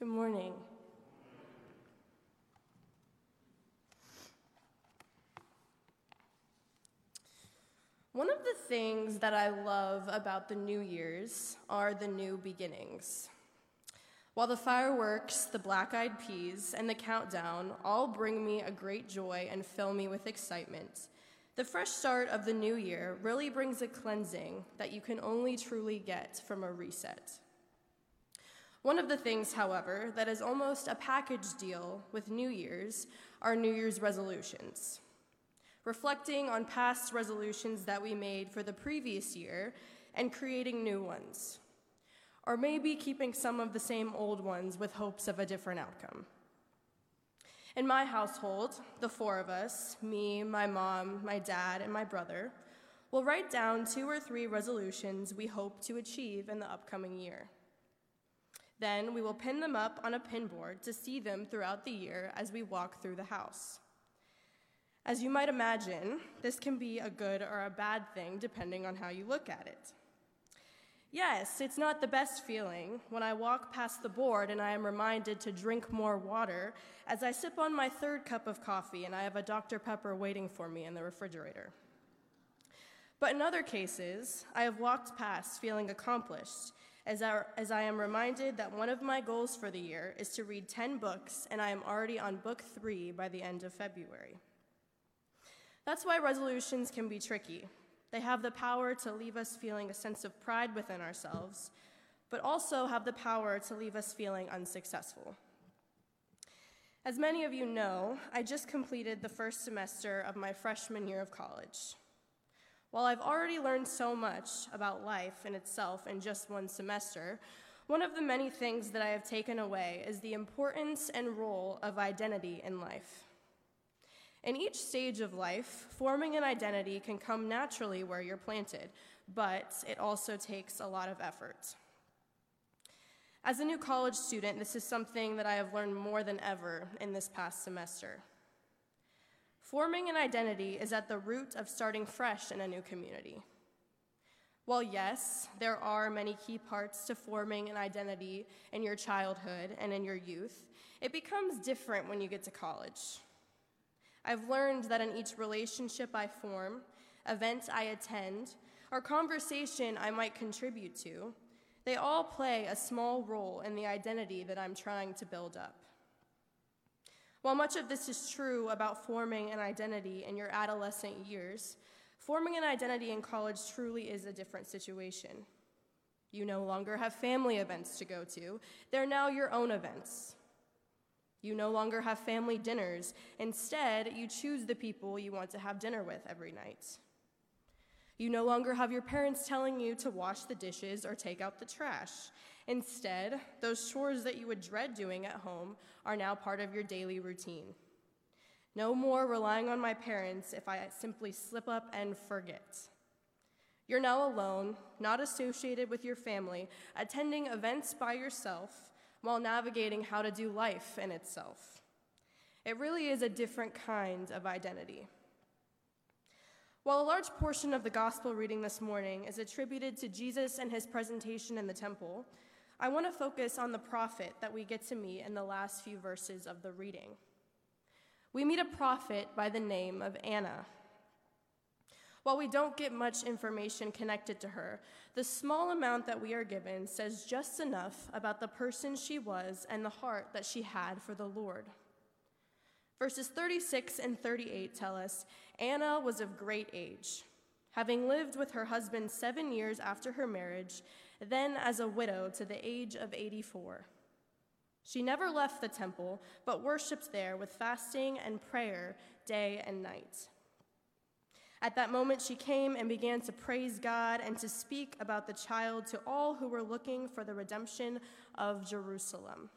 Good morning. One of the things that I love about the New Year's are the new beginnings. While the fireworks, the black eyed peas, and the countdown all bring me a great joy and fill me with excitement, the fresh start of the new year really brings a cleansing that you can only truly get from a reset. One of the things, however, that is almost a package deal with New Year's are New Year's resolutions reflecting on past resolutions that we made for the previous year and creating new ones. Or maybe keeping some of the same old ones with hopes of a different outcome. In my household, the four of us me, my mom, my dad, and my brother will write down two or three resolutions we hope to achieve in the upcoming year. Then we will pin them up on a pin board to see them throughout the year as we walk through the house. As you might imagine, this can be a good or a bad thing depending on how you look at it. Yes, it's not the best feeling when I walk past the board and I am reminded to drink more water as I sip on my third cup of coffee and I have a Dr. Pepper waiting for me in the refrigerator. But in other cases, I have walked past feeling accomplished as I, as I am reminded that one of my goals for the year is to read 10 books and I am already on book three by the end of February. That's why resolutions can be tricky. They have the power to leave us feeling a sense of pride within ourselves, but also have the power to leave us feeling unsuccessful. As many of you know, I just completed the first semester of my freshman year of college. While I've already learned so much about life in itself in just one semester, one of the many things that I have taken away is the importance and role of identity in life. In each stage of life, forming an identity can come naturally where you're planted, but it also takes a lot of effort. As a new college student, this is something that I have learned more than ever in this past semester. Forming an identity is at the root of starting fresh in a new community. While, yes, there are many key parts to forming an identity in your childhood and in your youth, it becomes different when you get to college. I've learned that in each relationship I form, event I attend, or conversation I might contribute to, they all play a small role in the identity that I'm trying to build up. While much of this is true about forming an identity in your adolescent years, forming an identity in college truly is a different situation. You no longer have family events to go to, they're now your own events. You no longer have family dinners. Instead, you choose the people you want to have dinner with every night. You no longer have your parents telling you to wash the dishes or take out the trash. Instead, those chores that you would dread doing at home are now part of your daily routine. No more relying on my parents if I simply slip up and forget. You're now alone, not associated with your family, attending events by yourself, while navigating how to do life in itself. It really is a different kind of identity. While a large portion of the gospel reading this morning is attributed to Jesus and his presentation in the temple, I want to focus on the prophet that we get to meet in the last few verses of the reading. We meet a prophet by the name of Anna. While we don't get much information connected to her, the small amount that we are given says just enough about the person she was and the heart that she had for the Lord. Verses 36 and 38 tell us Anna was of great age, having lived with her husband seven years after her marriage, then as a widow to the age of 84. She never left the temple, but worshiped there with fasting and prayer day and night. At that moment, she came and began to praise God and to speak about the child to all who were looking for the redemption of Jerusalem.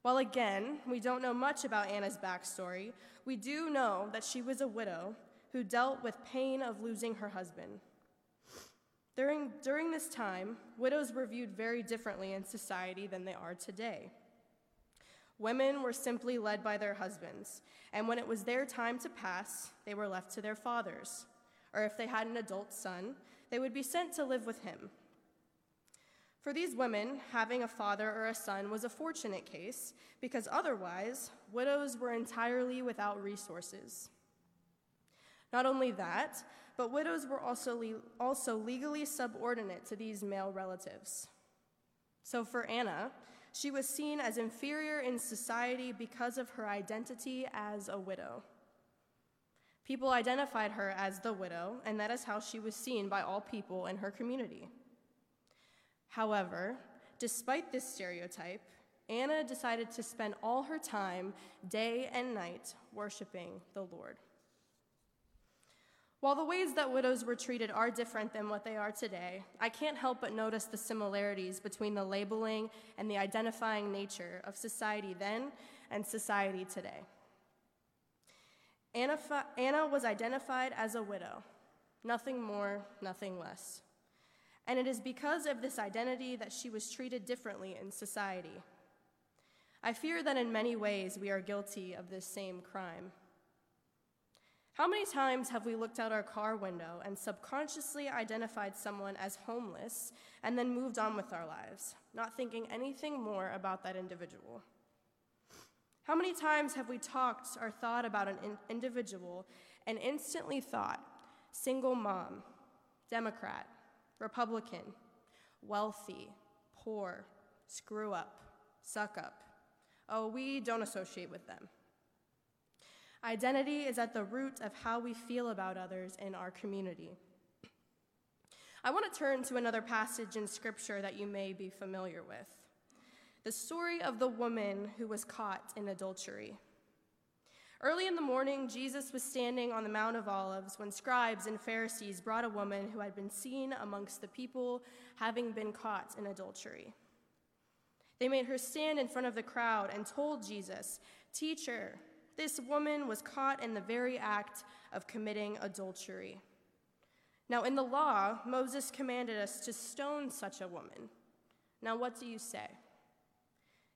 While again, we don't know much about Anna's backstory, we do know that she was a widow who dealt with pain of losing her husband. During, during this time, widows were viewed very differently in society than they are today. Women were simply led by their husbands, and when it was their time to pass, they were left to their fathers. Or if they had an adult son, they would be sent to live with him. For these women, having a father or a son was a fortunate case because otherwise, widows were entirely without resources. Not only that, but widows were also, le- also legally subordinate to these male relatives. So for Anna, she was seen as inferior in society because of her identity as a widow. People identified her as the widow, and that is how she was seen by all people in her community. However, despite this stereotype, Anna decided to spend all her time, day and night, worshiping the Lord. While the ways that widows were treated are different than what they are today, I can't help but notice the similarities between the labeling and the identifying nature of society then and society today. Anna, Anna was identified as a widow, nothing more, nothing less. And it is because of this identity that she was treated differently in society. I fear that in many ways we are guilty of this same crime. How many times have we looked out our car window and subconsciously identified someone as homeless and then moved on with our lives, not thinking anything more about that individual? How many times have we talked or thought about an in- individual and instantly thought, single mom, Democrat, Republican, wealthy, poor, screw up, suck up. Oh, we don't associate with them. Identity is at the root of how we feel about others in our community. I want to turn to another passage in Scripture that you may be familiar with the story of the woman who was caught in adultery. Early in the morning, Jesus was standing on the Mount of Olives when scribes and Pharisees brought a woman who had been seen amongst the people having been caught in adultery. They made her stand in front of the crowd and told Jesus, Teacher, this woman was caught in the very act of committing adultery. Now, in the law, Moses commanded us to stone such a woman. Now, what do you say?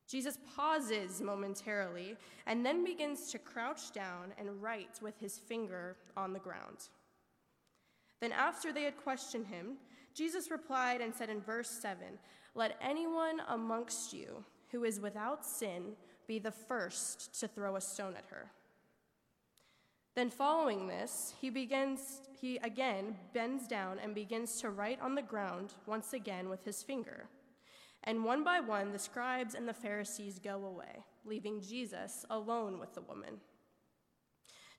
Jesus pauses momentarily and then begins to crouch down and write with his finger on the ground. Then, after they had questioned him, Jesus replied and said in verse 7 Let anyone amongst you who is without sin be the first to throw a stone at her. Then, following this, he begins, he again bends down and begins to write on the ground once again with his finger. And one by one, the scribes and the Pharisees go away, leaving Jesus alone with the woman.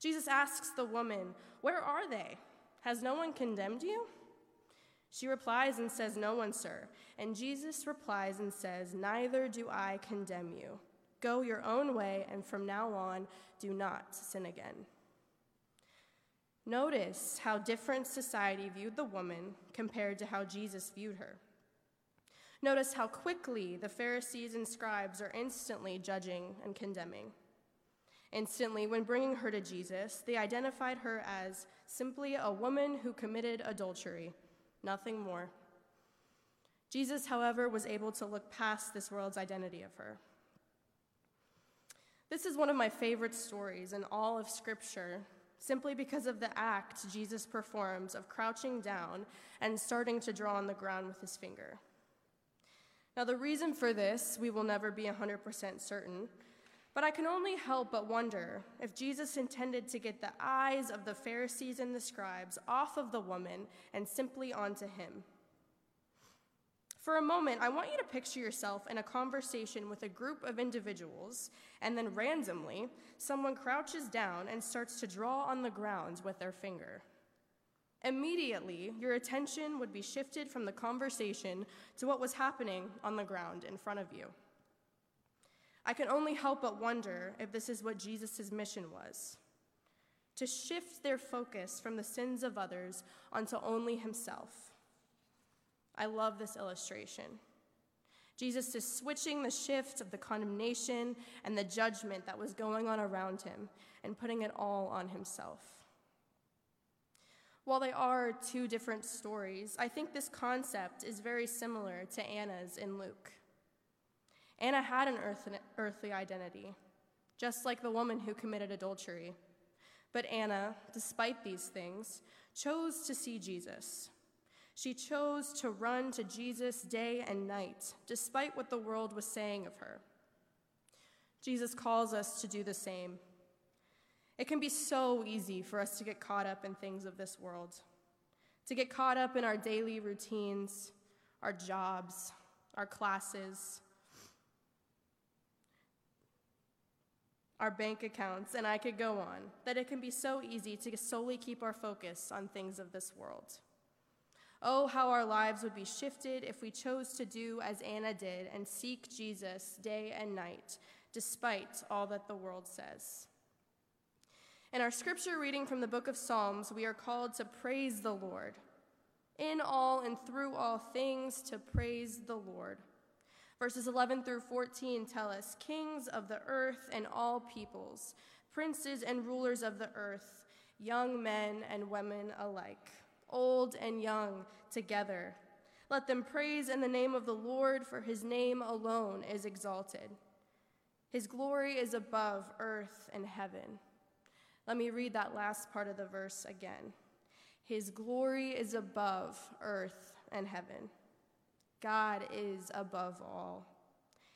Jesus asks the woman, Where are they? Has no one condemned you? She replies and says, No one, sir. And Jesus replies and says, Neither do I condemn you. Go your own way, and from now on, do not sin again. Notice how different society viewed the woman compared to how Jesus viewed her. Notice how quickly the Pharisees and scribes are instantly judging and condemning. Instantly, when bringing her to Jesus, they identified her as simply a woman who committed adultery, nothing more. Jesus, however, was able to look past this world's identity of her. This is one of my favorite stories in all of Scripture, simply because of the act Jesus performs of crouching down and starting to draw on the ground with his finger. Now, the reason for this, we will never be 100% certain, but I can only help but wonder if Jesus intended to get the eyes of the Pharisees and the scribes off of the woman and simply onto him. For a moment, I want you to picture yourself in a conversation with a group of individuals, and then randomly, someone crouches down and starts to draw on the ground with their finger. Immediately, your attention would be shifted from the conversation to what was happening on the ground in front of you. I can only help but wonder if this is what Jesus' mission was to shift their focus from the sins of others onto only himself. I love this illustration. Jesus is switching the shift of the condemnation and the judgment that was going on around him and putting it all on himself. While they are two different stories, I think this concept is very similar to Anna's in Luke. Anna had an earthly identity, just like the woman who committed adultery. But Anna, despite these things, chose to see Jesus. She chose to run to Jesus day and night, despite what the world was saying of her. Jesus calls us to do the same. It can be so easy for us to get caught up in things of this world, to get caught up in our daily routines, our jobs, our classes, our bank accounts, and I could go on, that it can be so easy to solely keep our focus on things of this world. Oh, how our lives would be shifted if we chose to do as Anna did and seek Jesus day and night, despite all that the world says. In our scripture reading from the book of Psalms, we are called to praise the Lord. In all and through all things, to praise the Lord. Verses 11 through 14 tell us kings of the earth and all peoples, princes and rulers of the earth, young men and women alike old and young, together. Let them praise in the name of the Lord, for his name alone is exalted. His glory is above earth and heaven. Let me read that last part of the verse again. His glory is above earth and heaven. God is above all.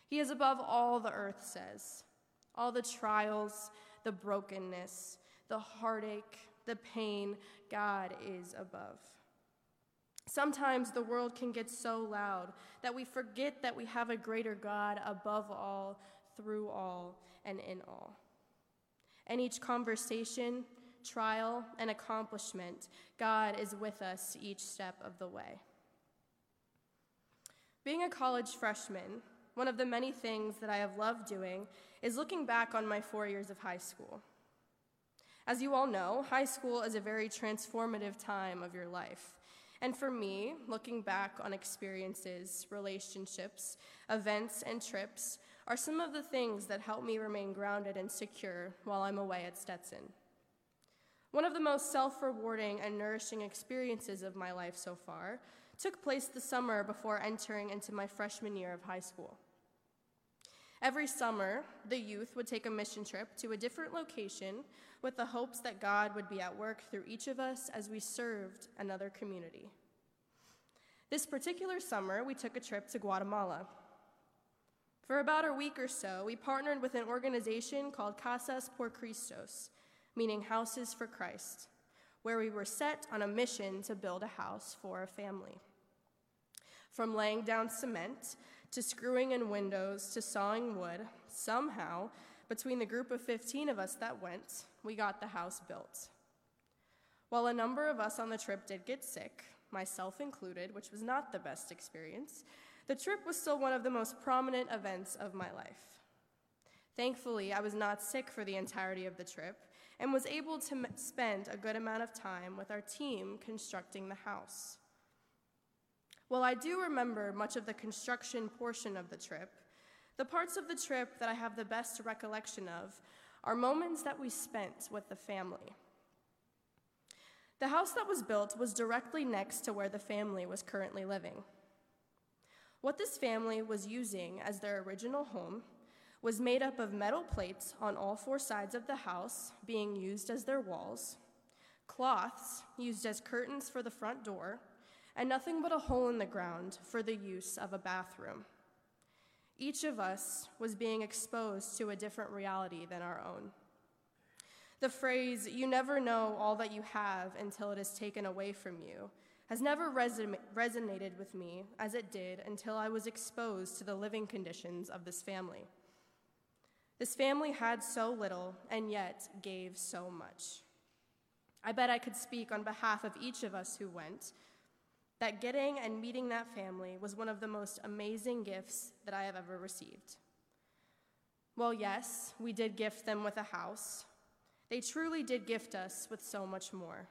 He is above all the earth says. All the trials, the brokenness, the heartache, the pain, God is above. Sometimes the world can get so loud that we forget that we have a greater God above all, through all, and in all. And each conversation, trial, and accomplishment, God is with us each step of the way. Being a college freshman, one of the many things that I have loved doing is looking back on my four years of high school. As you all know, high school is a very transformative time of your life. And for me, looking back on experiences, relationships, events, and trips are some of the things that help me remain grounded and secure while I'm away at Stetson. One of the most self rewarding and nourishing experiences of my life so far took place the summer before entering into my freshman year of high school. Every summer, the youth would take a mission trip to a different location with the hopes that God would be at work through each of us as we served another community. This particular summer, we took a trip to Guatemala. For about a week or so, we partnered with an organization called Casas por Cristos, meaning Houses for Christ, where we were set on a mission to build a house for a family. From laying down cement to screwing in windows to sawing wood, somehow, between the group of 15 of us that went, we got the house built. While a number of us on the trip did get sick, myself included, which was not the best experience, the trip was still one of the most prominent events of my life. Thankfully, I was not sick for the entirety of the trip and was able to m- spend a good amount of time with our team constructing the house. While I do remember much of the construction portion of the trip, the parts of the trip that I have the best recollection of are moments that we spent with the family. The house that was built was directly next to where the family was currently living. What this family was using as their original home was made up of metal plates on all four sides of the house, being used as their walls, cloths used as curtains for the front door, and nothing but a hole in the ground for the use of a bathroom. Each of us was being exposed to a different reality than our own. The phrase, you never know all that you have until it is taken away from you, has never reson- resonated with me as it did until I was exposed to the living conditions of this family. This family had so little and yet gave so much. I bet I could speak on behalf of each of us who went that getting and meeting that family was one of the most amazing gifts that I have ever received. Well, yes, we did gift them with a house. They truly did gift us with so much more.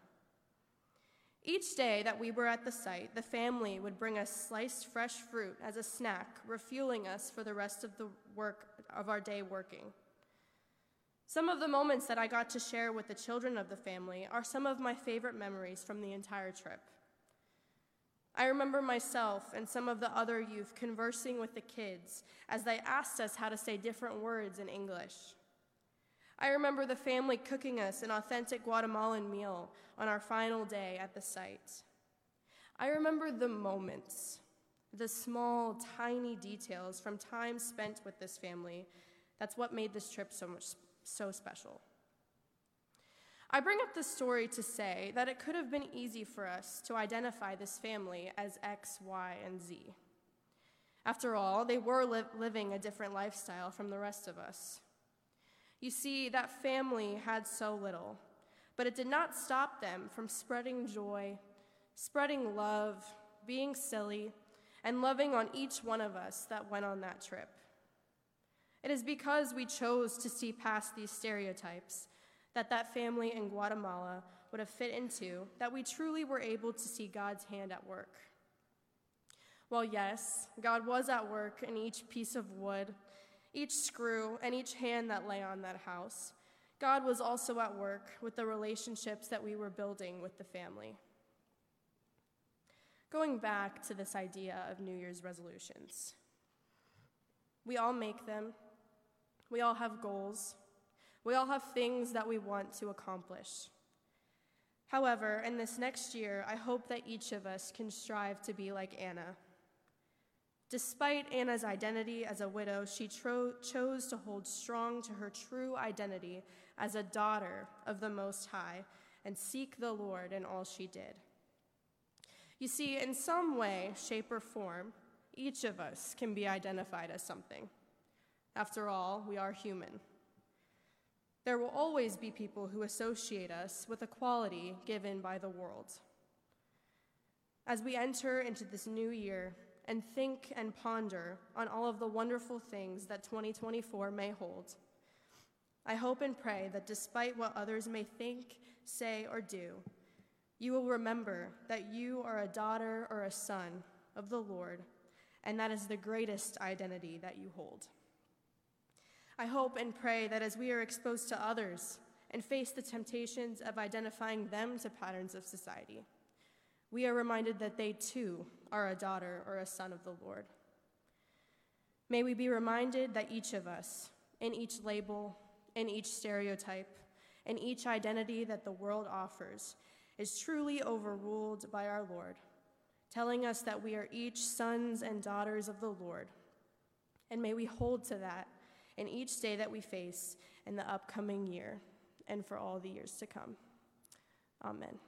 Each day that we were at the site, the family would bring us sliced fresh fruit as a snack, refueling us for the rest of the work of our day working. Some of the moments that I got to share with the children of the family are some of my favorite memories from the entire trip. I remember myself and some of the other youth conversing with the kids as they asked us how to say different words in English. I remember the family cooking us an authentic Guatemalan meal on our final day at the site. I remember the moments, the small, tiny details from time spent with this family. That's what made this trip so much so special. I bring up this story to say that it could have been easy for us to identify this family as X, Y, and Z. After all, they were li- living a different lifestyle from the rest of us. You see, that family had so little, but it did not stop them from spreading joy, spreading love, being silly, and loving on each one of us that went on that trip. It is because we chose to see past these stereotypes that that family in Guatemala would have fit into that we truly were able to see God's hand at work. Well, yes, God was at work in each piece of wood, each screw, and each hand that lay on that house. God was also at work with the relationships that we were building with the family. Going back to this idea of New Year's resolutions, we all make them, we all have goals, we all have things that we want to accomplish. However, in this next year, I hope that each of us can strive to be like Anna Despite Anna's identity as a widow, she tro- chose to hold strong to her true identity as a daughter of the Most High and seek the Lord in all she did. You see, in some way, shape, or form, each of us can be identified as something. After all, we are human. There will always be people who associate us with a quality given by the world. As we enter into this new year, and think and ponder on all of the wonderful things that 2024 may hold. I hope and pray that despite what others may think, say, or do, you will remember that you are a daughter or a son of the Lord, and that is the greatest identity that you hold. I hope and pray that as we are exposed to others and face the temptations of identifying them to patterns of society, we are reminded that they too are a daughter or a son of the Lord. May we be reminded that each of us, in each label, in each stereotype, in each identity that the world offers, is truly overruled by our Lord, telling us that we are each sons and daughters of the Lord. And may we hold to that in each day that we face in the upcoming year and for all the years to come. Amen.